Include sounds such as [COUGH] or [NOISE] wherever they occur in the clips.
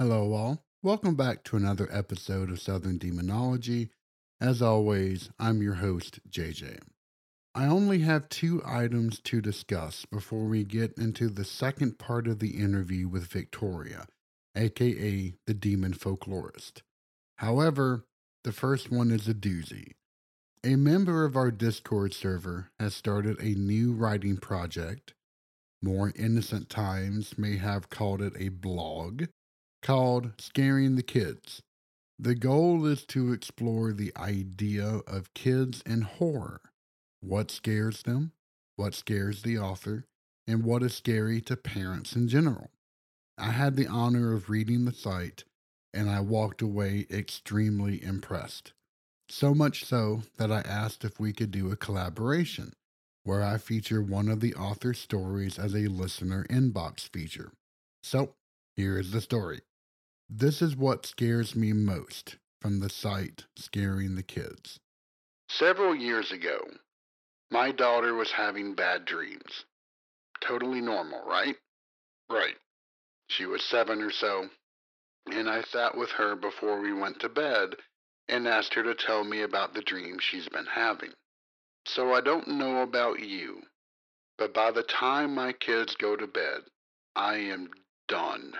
Hello, all. Welcome back to another episode of Southern Demonology. As always, I'm your host, JJ. I only have two items to discuss before we get into the second part of the interview with Victoria, aka the demon folklorist. However, the first one is a doozy. A member of our Discord server has started a new writing project. More innocent times may have called it a blog called Scaring the Kids. The goal is to explore the idea of kids and horror. What scares them, what scares the author, and what is scary to parents in general. I had the honor of reading the site and I walked away extremely impressed. So much so that I asked if we could do a collaboration where I feature one of the author's stories as a listener inbox feature. So, here is the story. This is what scares me most from the site Scaring the Kids. Several years ago, my daughter was having bad dreams. Totally normal, right? Right. She was seven or so, and I sat with her before we went to bed and asked her to tell me about the dreams she's been having. So I don't know about you, but by the time my kids go to bed, I am done.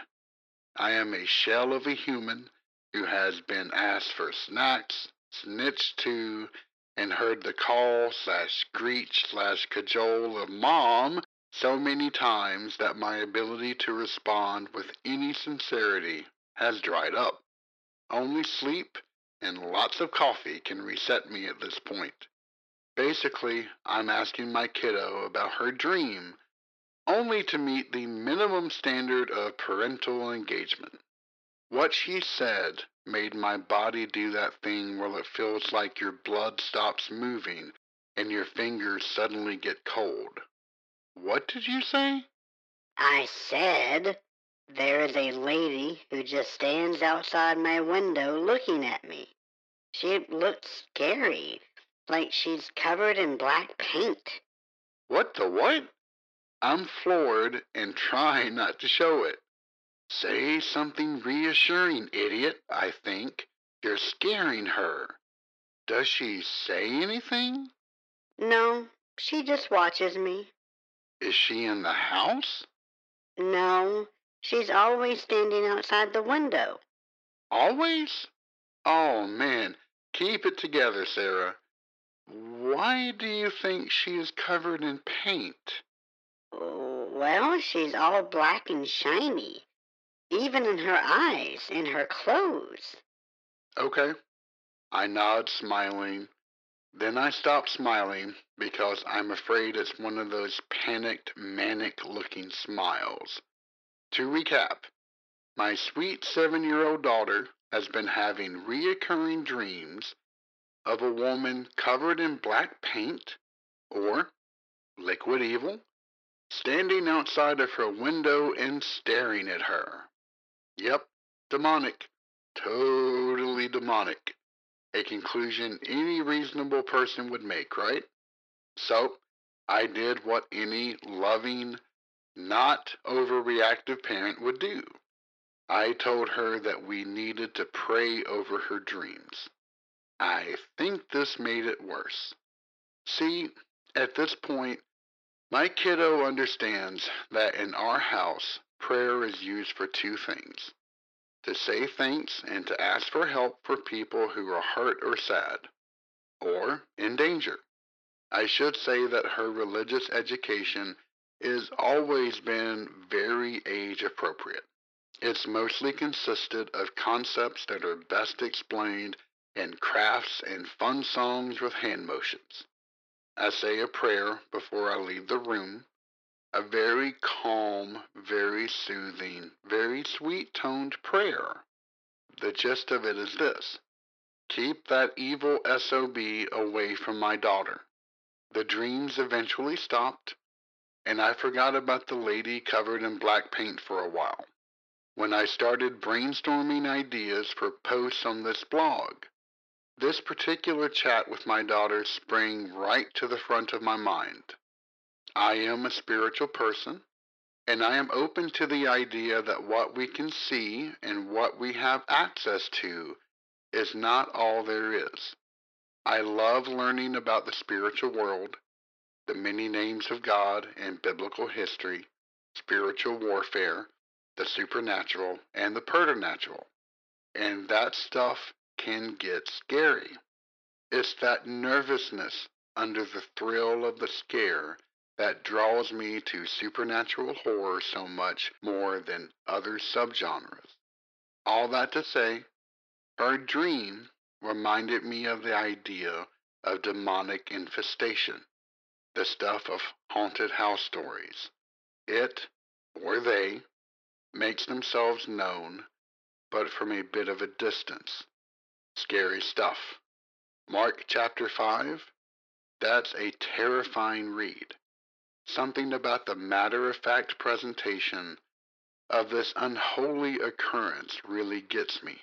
I am a shell of a human who has been asked for snacks, snitched to, and heard the call slash screech slash cajole of mom so many times that my ability to respond with any sincerity has dried up. Only sleep and lots of coffee can reset me at this point. Basically, I'm asking my kiddo about her dream only to meet the minimum standard of parental engagement. What she said made my body do that thing where it feels like your blood stops moving and your fingers suddenly get cold. What did you say? I said, there is a lady who just stands outside my window looking at me. She looks scary, like she's covered in black paint. What the what? I'm floored and try not to show it. Say something reassuring, idiot, I think. You're scaring her. Does she say anything? No, she just watches me. Is she in the house? No, she's always standing outside the window. Always? Oh, man. Keep it together, Sarah. Why do you think she is covered in paint? Well, she's all black and shiny, even in her eyes and her clothes. Okay. I nod, smiling. Then I stop smiling because I'm afraid it's one of those panicked, manic looking smiles. To recap, my sweet seven year old daughter has been having reoccurring dreams of a woman covered in black paint or liquid evil standing outside of her window and staring at her. Yep, demonic. Totally demonic. A conclusion any reasonable person would make, right? So, I did what any loving, not overreactive parent would do. I told her that we needed to pray over her dreams. I think this made it worse. See, at this point, my kiddo understands that in our house, prayer is used for two things to say thanks and to ask for help for people who are hurt or sad, or in danger. I should say that her religious education has always been very age appropriate. It's mostly consisted of concepts that are best explained in crafts and fun songs with hand motions. I say a prayer before I leave the room, a very calm, very soothing, very sweet toned prayer. The gist of it is this keep that evil SOB away from my daughter. The dreams eventually stopped, and I forgot about the lady covered in black paint for a while. When I started brainstorming ideas for posts on this blog, this particular chat with my daughter sprang right to the front of my mind. I am a spiritual person, and I am open to the idea that what we can see and what we have access to is not all there is. I love learning about the spiritual world, the many names of God and biblical history, spiritual warfare, the supernatural, and the preternatural. And that stuff can get scary. It's that nervousness under the thrill of the scare that draws me to supernatural horror so much more than other subgenres. All that to say, her dream reminded me of the idea of demonic infestation, the stuff of haunted house stories. It, or they, makes themselves known, but from a bit of a distance. Scary stuff. Mark chapter 5, that's a terrifying read. Something about the matter of fact presentation of this unholy occurrence really gets me.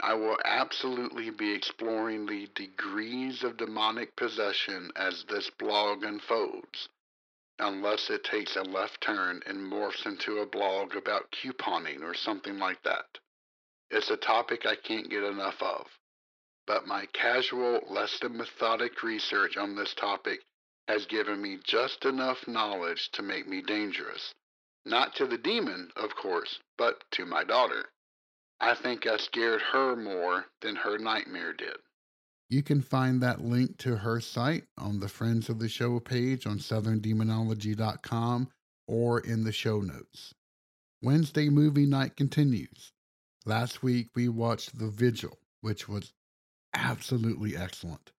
I will absolutely be exploring the degrees of demonic possession as this blog unfolds, unless it takes a left turn and morphs into a blog about couponing or something like that. It's a topic I can't get enough of, but my casual, less than methodic research on this topic has given me just enough knowledge to make me dangerous. Not to the demon, of course, but to my daughter. I think I scared her more than her nightmare did. You can find that link to her site on the Friends of the Show page on southerndemonology.com or in the show notes. Wednesday movie night continues. Last week we watched The Vigil, which was absolutely excellent.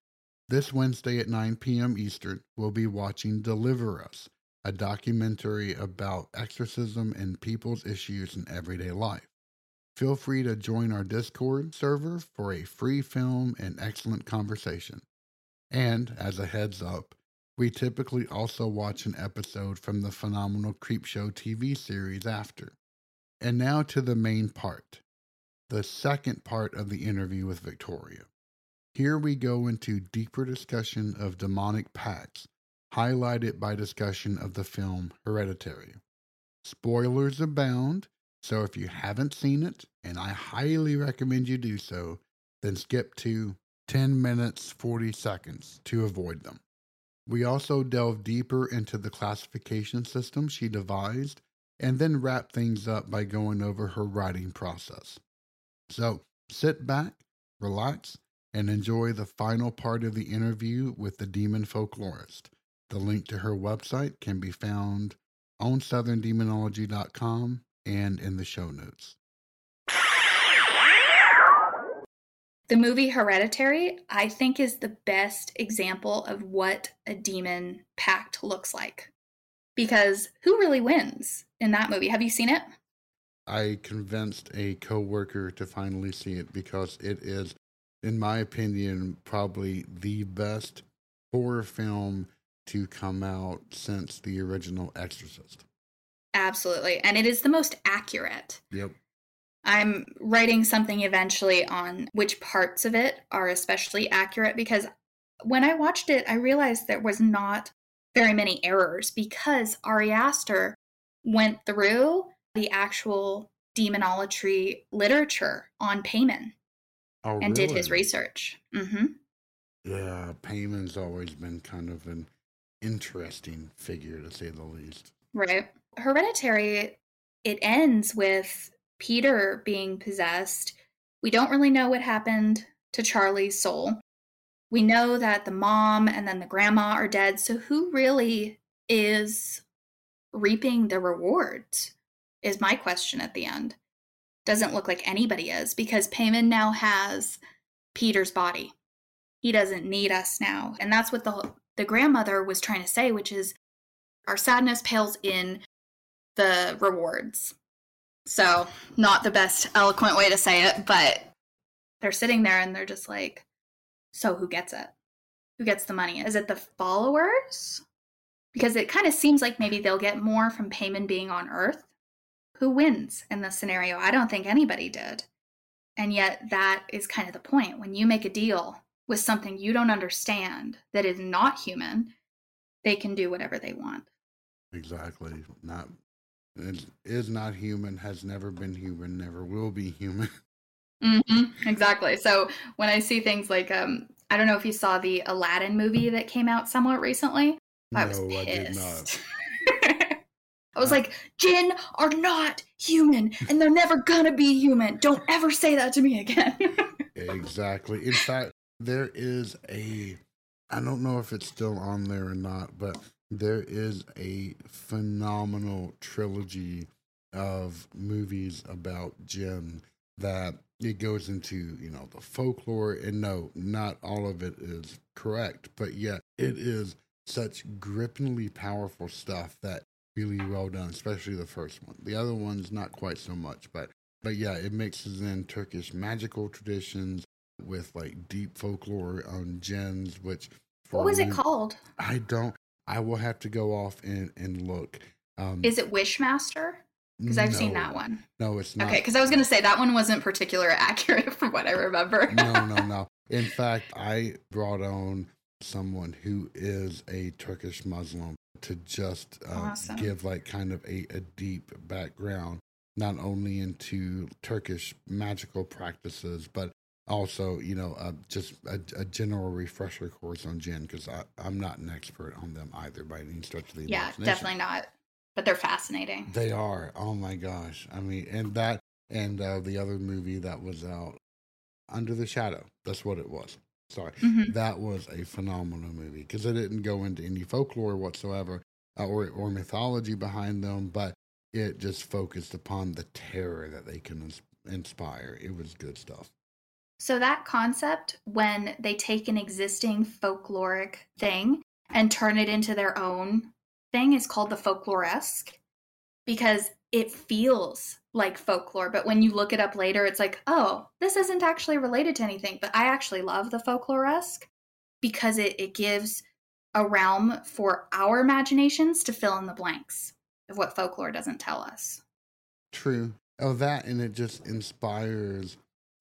This Wednesday at 9 p.m. Eastern, we'll be watching Deliver Us, a documentary about exorcism and people's issues in everyday life. Feel free to join our Discord server for a free film and excellent conversation. And as a heads up, we typically also watch an episode from the phenomenal Creepshow TV series after. And now to the main part, the second part of the interview with Victoria. Here we go into deeper discussion of demonic pacts, highlighted by discussion of the film Hereditary. Spoilers abound, so if you haven't seen it, and I highly recommend you do so, then skip to 10 minutes 40 seconds to avoid them. We also delve deeper into the classification system she devised and then wrap things up by going over her writing process. So sit back, relax, and enjoy the final part of the interview with the demon folklorist. The link to her website can be found on southerndemonology.com and in the show notes. The movie Hereditary, I think, is the best example of what a demon pact looks like. Because who really wins in that movie? Have you seen it? I convinced a coworker to finally see it because it is, in my opinion, probably the best horror film to come out since the original Exorcist. Absolutely. And it is the most accurate. Yep. I'm writing something eventually on which parts of it are especially accurate because when I watched it, I realized there was not very many errors because Ari Aster went through the actual demonolatry literature on Paimon oh, and really? did his research. Mm-hmm. Yeah, Paimon's always been kind of an interesting figure to say the least. Right. Hereditary, it ends with Peter being possessed. We don't really know what happened to Charlie's soul. We know that the mom and then the grandma are dead. So who really is reaping the rewards? Is my question at the end. Doesn't look like anybody is because Paimon now has Peter's body. He doesn't need us now. And that's what the the grandmother was trying to say, which is our sadness pales in the rewards. So, not the best eloquent way to say it, but they're sitting there and they're just like, so who gets it? Who gets the money? Is it the followers? Because it kind of seems like maybe they'll get more from Paimon being on Earth. Who wins in this scenario? I don't think anybody did. And yet, that is kind of the point. When you make a deal with something you don't understand that is not human, they can do whatever they want. Exactly. Not is, is not human, has never been human, never will be human. [LAUGHS] Mm-hmm, exactly. So when I see things like, um, I don't know if you saw the Aladdin movie that came out somewhat recently. I was pissed. I did not. [LAUGHS] I was like, Jinn are not human, and they're never gonna be human. Don't ever say that to me again. [LAUGHS] exactly. In fact, there is a, I don't know if it's still on there or not, but there is a phenomenal trilogy of movies about Jinn that it goes into, you know, the folklore. And no, not all of it is correct, but yet it is such grippingly powerful stuff that really well done, especially the first one. The other one's not quite so much, but but yeah, it mixes in Turkish magical traditions with like deep folklore on jinns, which what was it called? I don't. I will have to go off and and look. Um, Is it Wishmaster? Because I've seen that one. No, it's not. Okay, because I was going to say that one wasn't particularly [LAUGHS] accurate from what I remember. no, no, no. In fact, I brought on someone who is a Turkish Muslim to just uh, Awesome. give like kind of a, a deep background, not only into Turkish magical practices, but also, you know, uh, just a, a general refresher course on jinn because I'm not an expert on them either by any stretch of the yeah, definitely not. But they're fascinating. They are. Oh my gosh. I mean, and that and uh, the other movie that was out, Under the Shadow. That's what it was. Sorry. Mhm. That was a phenomenal movie because it didn't go into any folklore whatsoever uh, or or mythology behind them, but it just focused upon the terror that they can ins- inspire. It was good stuff. So that concept, when they take an existing folkloric thing and turn it into their own thing, is called the folkloresque because it feels like folklore. But when you look it up later, it's like, oh, this isn't actually related to anything. But I actually love the folkloresque because it, it gives a realm for our imaginations to fill in the blanks of what folklore doesn't tell us. True. Oh, that and it just inspires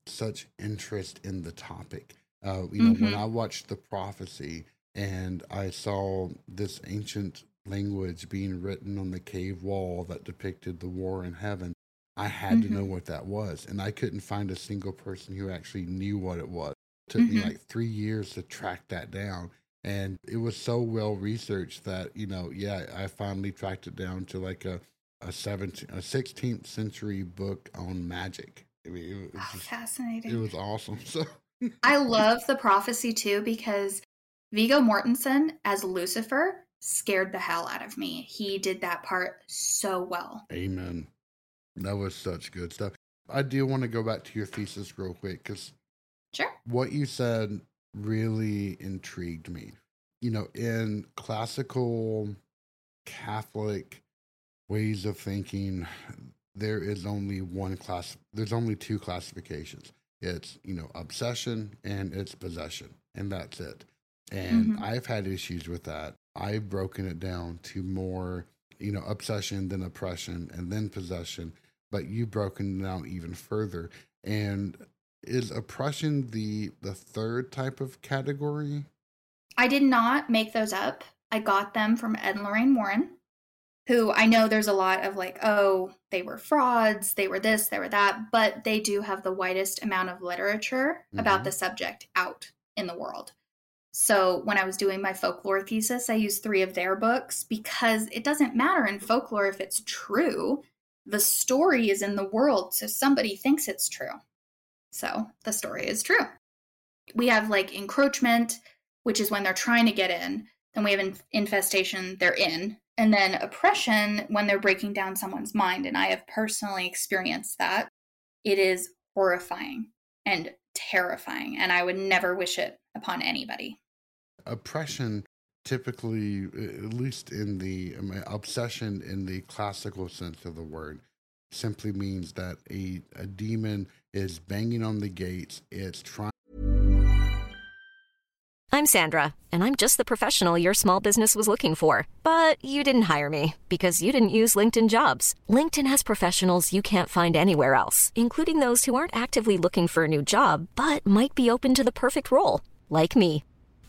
such interest in the topic. Uh, you know, when Mhm. I watched the prophecy and I saw this ancient language being written on the cave wall that depicted the war in heaven, I had to know what that was, and I couldn't find a single person who actually knew what it was. It took me Mhm. like three years to track that down. And it was so well researched that, you know, yeah, I finally tracked it down to like a, a 17, a 16th century book on magic. I mean, it, was Oh, just- fascinating. it was awesome. [LAUGHS] So I love the prophecy too because Viggo Mortensen as Lucifer scared the hell out of me. He did that part so well. Amen. That was such good stuff. I do want to go back to your thesis real quick because Sure. what you said really intrigued me. You know, in classical Catholic ways of thinking, there is only one class, there's only two classifications it's, you know, obsession and it's possession, and that's it. And Mhm. I've had issues with that. I've broken it down to more, you know, obsession, then oppression, and then possession. but you've broken it down even further. And is oppression the the third type of category? I did not make those up. I got them from Ed and Lorraine Warren, who I know there's a lot of like, oh, they were frauds, they were this, they were that, but they do have the widest amount of literature mm-hmm. about the subject out in the world. So when I was doing my folklore thesis, I used three of their books because it doesn't matter in folklore if it's true. The story is in the world, so somebody thinks it's true. So the story is true. We have like encroachment, which is when they're trying to get in. Then we have infestation, they're in. And then oppression, when they're breaking down someone's mind. And I have personally experienced that. It is horrifying and terrifying. And I would never wish it upon anybody. Oppression typically, at least in the um, I mean, obsession in the classical sense of the word, simply means that a, a demon is banging on the gates. It's trying. I'm Sandra, and I'm just the professional your small business was looking for. But you didn't hire me because you didn't use LinkedIn jobs. LinkedIn has professionals you can't find anywhere else, including those who aren't actively looking for a new job but might be open to the perfect role, like me.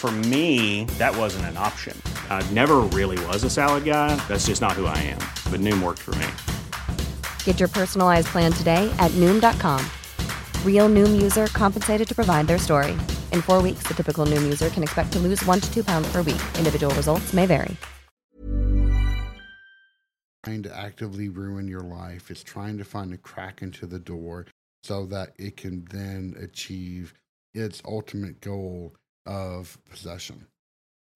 For me, that wasn't an option. I never really was a salad guy. That's just not who I am. But Noom worked for me. Get your personalized plan today at Noom.com. Real Noom user compensated to provide their story. In four weeks, the typical Noom user can expect to lose one to two pounds per week. Individual results may vary. Trying to actively ruin your life. It's trying to find a crack into the door so that it can then achieve its ultimate goal of possession.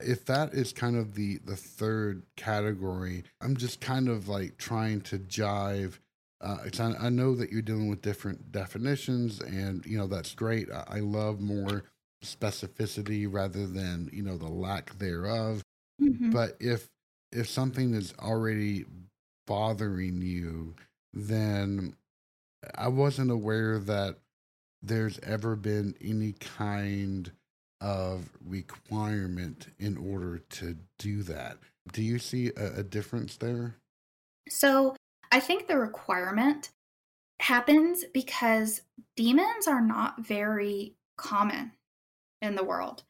If that is kind of the the third category, I'm just kind of like trying to jive. Uh, I, I know that you're dealing with different definitions, and you know that's great. I, I love more specificity rather than you know the lack thereof. Mm-hmm. But if if something is already bothering you, then I wasn't aware that there's ever been any kind of requirement in order to do that. Do you see a, a difference there? So I think the requirement happens because demons are not very common in the world.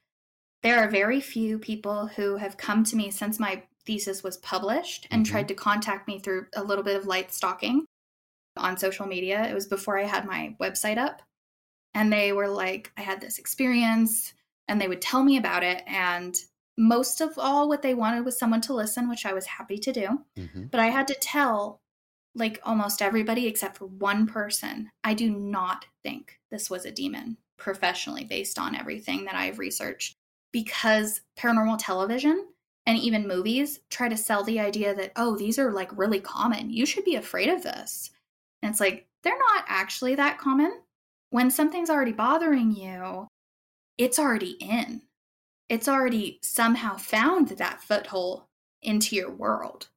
There are very few people who have come to me since my thesis was published and mm-hmm. tried to contact me through a little bit of light stalking on social media. It was before I had my website up. And they were like, I had this experience and they would tell me about it. And most of all, what they wanted was someone to listen, which I was happy to do. Mm-hmm. But I had to tell like almost everybody except for one person, I do not think this was a demon professionally based on everything that I've researched because paranormal television and even movies try to sell the idea that, oh, these are like really common. You should be afraid of this. And it's like, they're not actually that common. When something's already bothering you, it's already in. It's already somehow found that foothold into your world.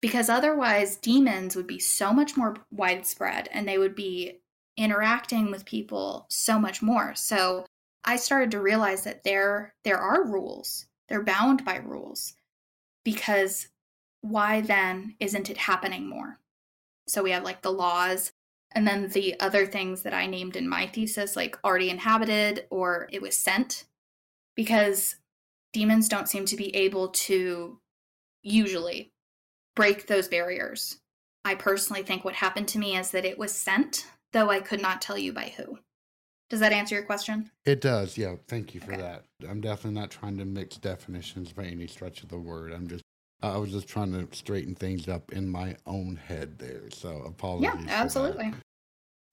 Because otherwise, demons would be so much more widespread and they would be interacting with people so much more. So I started to realize that there there are rules. They're bound by rules. Because why then isn't it happening more? So we have like the laws and then the other things that I named in my thesis, like already inhabited or it was sent, because demons don't seem to be able to usually break those barriers. I personally think what happened to me is that it was sent, though I could not tell you by who. Does that answer your question? It does. Yeah. Thank you for okay. that. I'm definitely not trying to mix definitions by any stretch of the word. I'm just I was just trying to straighten things up in my own head there. So apologies. Yeah, absolutely.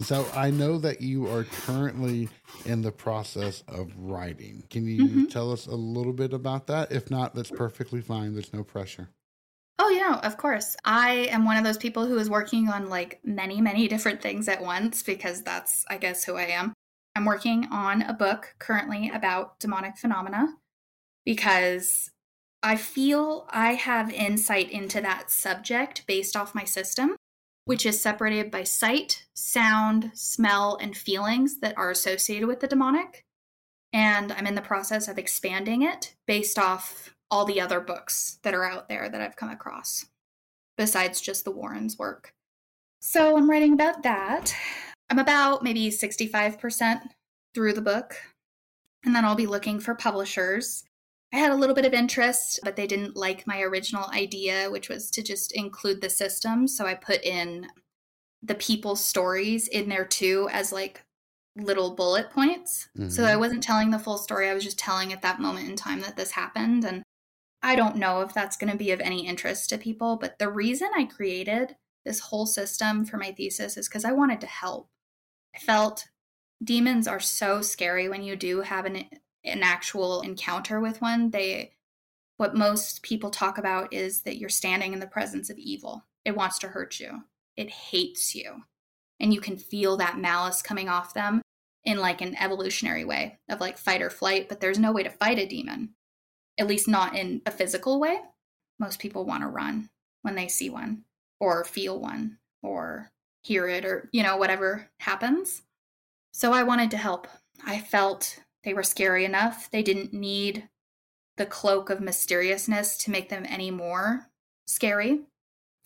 So I know that you are currently in the process of writing. Can you mm-hmm. tell us a little bit about that? If not, that's perfectly fine. There's no pressure. Oh, yeah, of course. I am one of those people who is working on like many, many different things at once because that's, I guess, who I am. I'm working on a book currently about demonic phenomena because I feel I have insight into that subject based off my system, which is separated by sight, sound, smell, and feelings that are associated with the demonic. And I'm in the process of expanding it based off all the other books that are out there that I've come across, besides just the Warrens' work. So I'm writing about that. I'm about maybe 65% through the book, and then I'll be looking for publishers. I had a little bit of interest, but they didn't like my original idea, which was to just include the system. So I put in the people's stories in there too as like little bullet points. Mm-hmm. So I wasn't telling the full story. I was just telling at that moment in time that this happened. And I don't know if that's going to be of any interest to people, but the reason I created this whole system for my thesis is because I wanted to help. I felt demons are so scary when you do have an an actual encounter with one. They what most people talk about is that you're standing in the presence of evil. It wants to hurt you. It hates you. And you can feel that malice coming off them in like an evolutionary way of like fight or flight, but there's no way to fight a demon. At least not in a physical way. Most people want to run when they see one or feel one or hear it or, you know, whatever happens. So I wanted to help. I felt they were scary enough. They didn't need the cloak of mysteriousness to make them any more scary.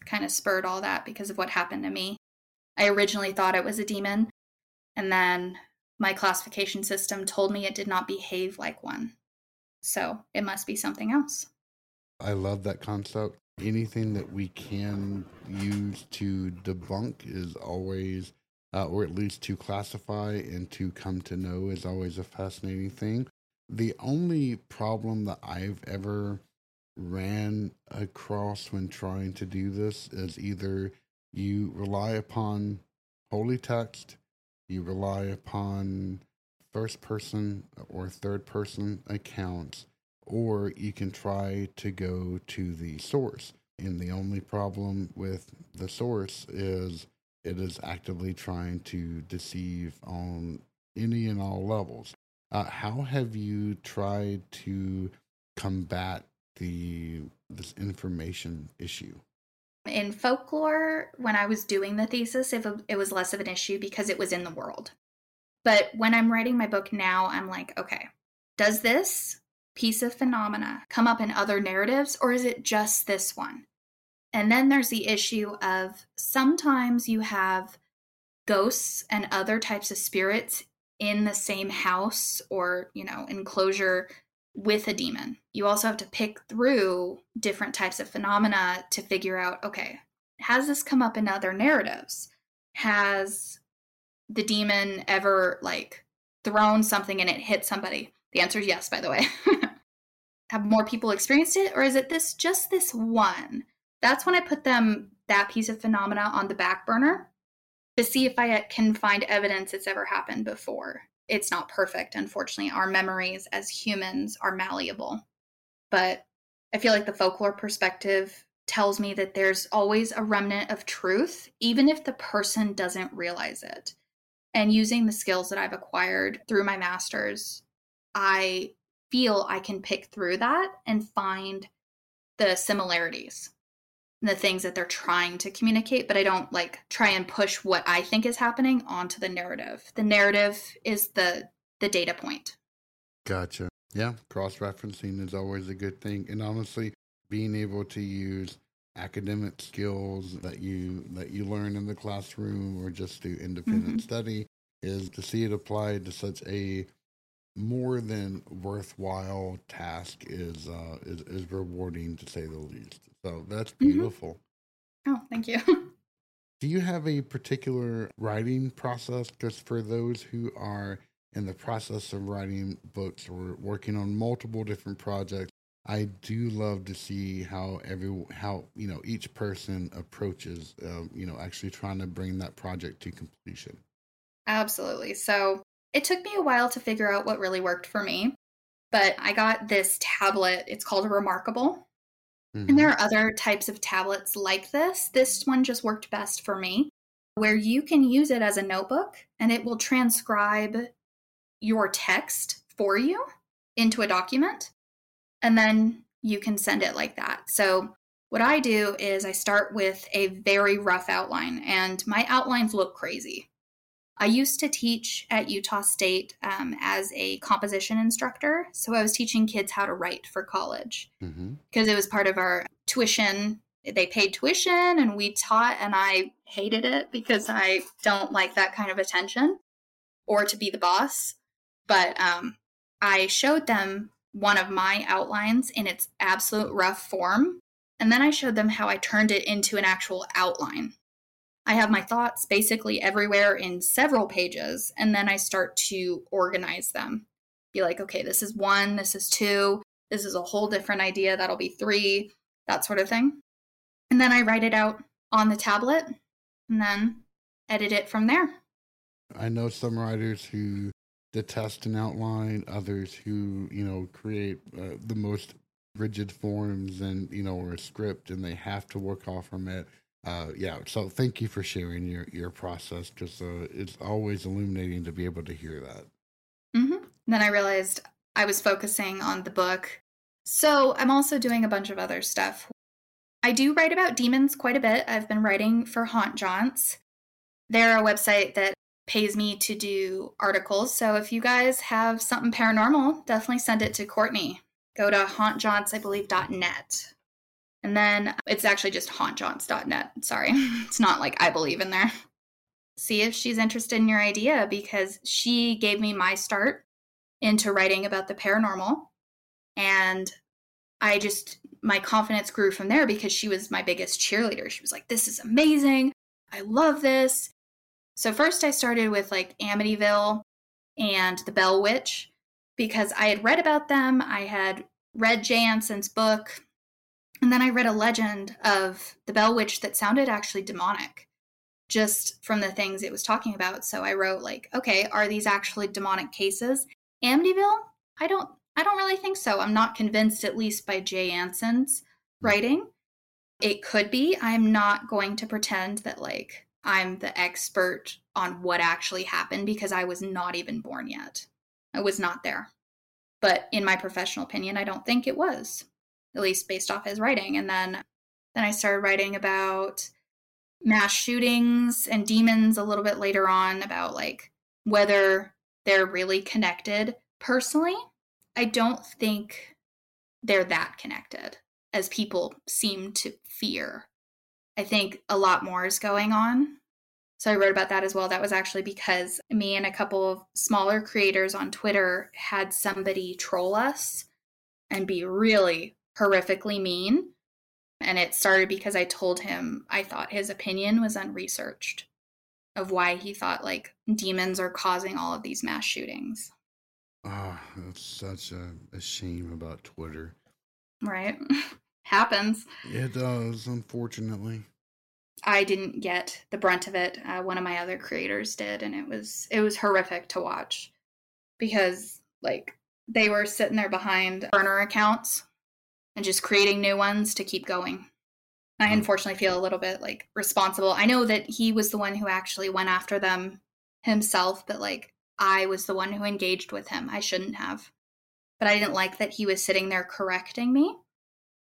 Kind of spurred all that because of what happened to me. I originally thought it was a demon, and then my classification system told me it did not behave like one. So it must be something else. I love that concept anything that we can use to debunk is always, uh, or at least to classify and to come to know, is always a fascinating thing. The only problem that I've ever ran across when trying to do this is either you rely upon holy text, you rely upon first person or third person accounts, or you can try to go to the source. And the only problem with the source is it is actively trying to deceive on any and all levels. Uh, how have you tried to combat the this information issue? In folklore, when I was doing the thesis, it, it was less of an issue because it was in the world. But when I'm writing my book now, I'm like, okay, does this piece of phenomena come up in other narratives, or is it just this one? And then there's the issue of sometimes you have ghosts and other types of spirits in the same house or, you know, enclosure with a demon. You also have to pick through different types of phenomena to figure out okay, has this come up in other narratives? Has the demon ever like thrown something and it hit somebody? The answer is yes, by the way. [LAUGHS] Have more people experienced it, or is it this just this one? That's when I put them that piece of phenomena on the back burner to see if I uh, can find evidence it's ever happened before. It's not perfect, unfortunately. Our memories as humans are malleable. But I feel like the folklore perspective tells me that there's always a remnant of truth, even if the person doesn't realize it. And using the skills that I've acquired through my master's, I feel I can pick through that and find the similarities the things that they're trying to communicate, but I don't like try and push what I think is happening onto the narrative. The narrative is the the data point. Gotcha. Yeah, cross referencing is always a good thing. And honestly, being able to use academic skills that you that you learn in the classroom or just do independent mm-hmm. study is to see it applied to such a more than worthwhile task is uh is, is rewarding to say the least. So that's mm-hmm. beautiful. Mm-hmm. Oh, thank you. [LAUGHS] Do you have a particular writing process just for those who are in the process of writing books or working on multiple different projects? I do love to see how every how you know each person approaches um, you know actually trying to bring that project to completion. Absolutely. So it took me a while to figure out what really worked for me, but I got this tablet. It's called Remarkable. Mm-hmm. And there are other types of tablets like this. This one just worked best for me, where you can use it as a notebook and it will transcribe your text for you into a document, and then you can send it like that. So, what I do is I start with a very rough outline, and my outlines look crazy. I used to teach at Utah State um, as a composition instructor. So I was teaching kids how to write for college because mm-hmm. it was part of our tuition. They paid tuition and we taught, and I hated it because I don't like that kind of attention or to be the boss. But um, I showed them one of my outlines in its absolute rough form. And then I showed them how I turned it into an actual outline. I have my thoughts basically everywhere in several pages, and then I start to organize them. Be like, okay, this is one, this is two, this is a whole different idea, that'll be three, that sort of thing. And then I write it out on the tablet and then edit it from there. I know some writers who detest an outline, others who, you know, create uh, the most rigid forms and, you know, or a script and they have to work off from it uh, yeah, so thank you for sharing your your process. Just uh, it's always illuminating to be able to hear that. Mm-hmm. Then I realized I was focusing on the book, so I'm also doing a bunch of other stuff. I do write about demons quite a bit. I've been writing for Haunt Jaunts. They're a website that pays me to do articles. So if you guys have something paranormal, definitely send it to Courtney. Go to hauntjaunts, I believe, .net. And then it's actually just hauntjaunts.net. Sorry. [LAUGHS] It's not like I believe in there. See if she's interested in your idea because she gave me my start into writing about the paranormal. And I just, my confidence grew from there because she was my biggest cheerleader. She was like, this is amazing. I love this. So, first I started with like Amityville and the Bell Witch because I had read about them. I had read Jay Anson's book and then I read a legend of the Bell Witch that sounded actually demonic just from the things it was talking about. So I wrote like, okay, are these actually demonic cases? Amityville? I don't I don't really think so. I'm not convinced at least by Jay Anson's hmm. writing. It could be. I'm not going to pretend that like I'm the expert on what actually happened because I was not even born yet. I was not there. But in my professional opinion, I don't think it was at least based off his writing. And then then I started writing about mass shootings and demons a little bit later on about like whether they're really connected. Personally, I don't think they're that connected as people seem to fear. I think a lot more is going on. So I wrote about that as well. That was actually because me and a couple of smaller creators on Twitter had somebody troll us and be really horrifically mean. And it started because I told him I thought his opinion was unresearched of why he thought like demons are causing all of these mass shootings. Ah, oh, that's such a, a shame about Twitter. Right. [LAUGHS] Happens. It does, unfortunately. I didn't get the brunt of it. Uh, one of my other creators did, and it was it was horrific to watch because like they were sitting there behind burner accounts and just creating new ones to keep going. I hmm. unfortunately feel a little bit like responsible. I know that he was the one who actually went after them himself, but like I was the one who engaged with him. I shouldn't have. But I didn't like that he was sitting there correcting me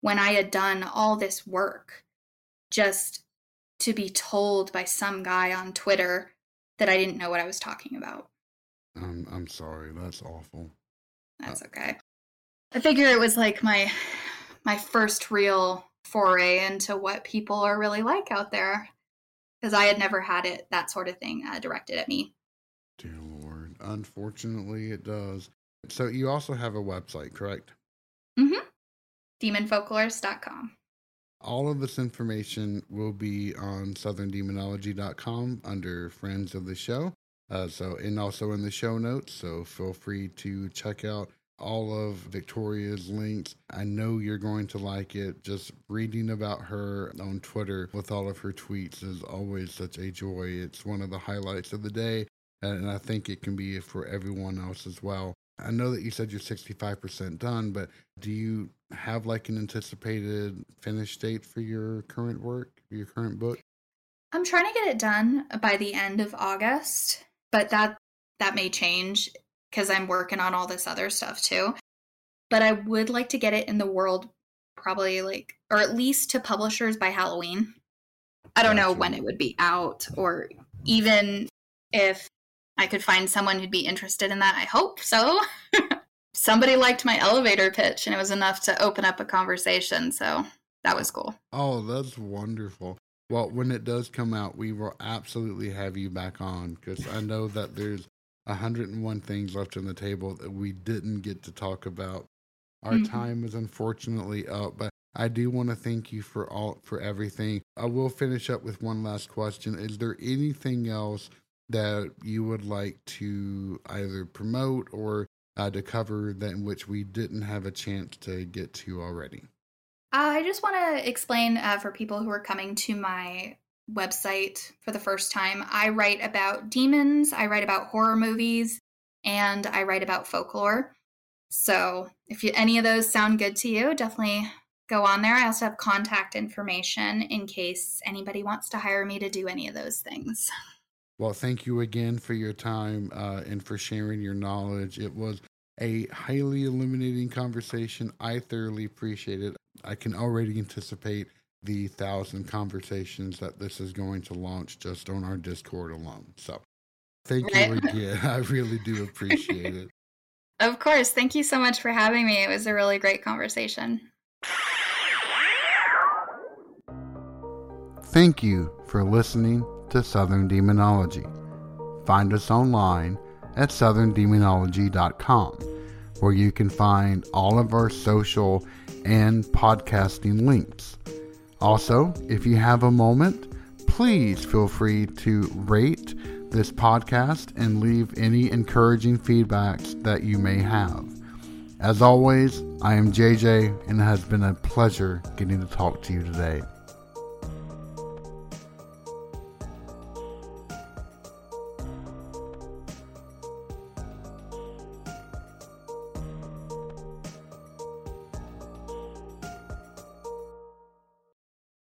when I had done all this work just to be told by some guy on Twitter that I didn't know what I was talking about. I'm I'm sorry. That's awful. That's okay. I figure it was like my my first real foray into what people are really like out there because I had never had it that sort of thing uh, directed at me. Dear Lord, unfortunately, it does. So you also have a website, correct? Mm-hmm. Demonfolklorist.com. All of this information will be on southerndemonology.com under Friends of the Show. Uh, so, and also in the show notes. So feel free to check out all of Victoria's links. I know you're going to like it. Just reading about her on Twitter with all of her tweets is always such a joy. It's one of the highlights of the day, and I think it can be for everyone else as well. I know that you said you're 65% done, but do you have like an anticipated finish date for your current work, your current book? I'm trying to get it done by the end of August, but that that may change because I'm working on all this other stuff too. But I would like to get it in the world probably like, or at least to publishers by Halloween. I don't know when it would be out, or even if I could find someone who'd be interested in that. I hope so. [LAUGHS] Somebody liked my elevator pitch, and it was enough to open up a conversation. So that was cool. Oh, that's wonderful. Well, when it does come out, we will absolutely have you back on because I know that there's 101 things left on the table that we didn't get to talk about. Our mm-hmm. time is unfortunately up, but I do want to thank you for all for everything. I will finish up with one last question. Is there anything else that you would like to either promote or uh, to cover that in which we didn't have a chance to get to already? I just want to explain uh, for people who are coming to my website for the first time. I write about demons, I write about horror movies, and I write about folklore. So if you, any of those sound good to you, definitely go on there. I also have contact information in case anybody wants to hire me to do any of those things. Well, thank you again for your time uh, and for sharing your knowledge. It was a highly illuminating conversation. I thoroughly appreciate it. I can already anticipate the thousand conversations that this is going to launch just on our Discord alone. So thank you [LAUGHS] again. I really do appreciate it. Of course. Thank you so much for having me. It was a really great conversation. Thank you for listening to Southern Demonology. Find us online at southerndemonology.com, where you can find all of our social and podcasting links. Also, if you have a moment, please feel free to rate this podcast and leave any encouraging feedbacks that you may have. As always, I am JJ, and it has been a pleasure getting to talk to you today.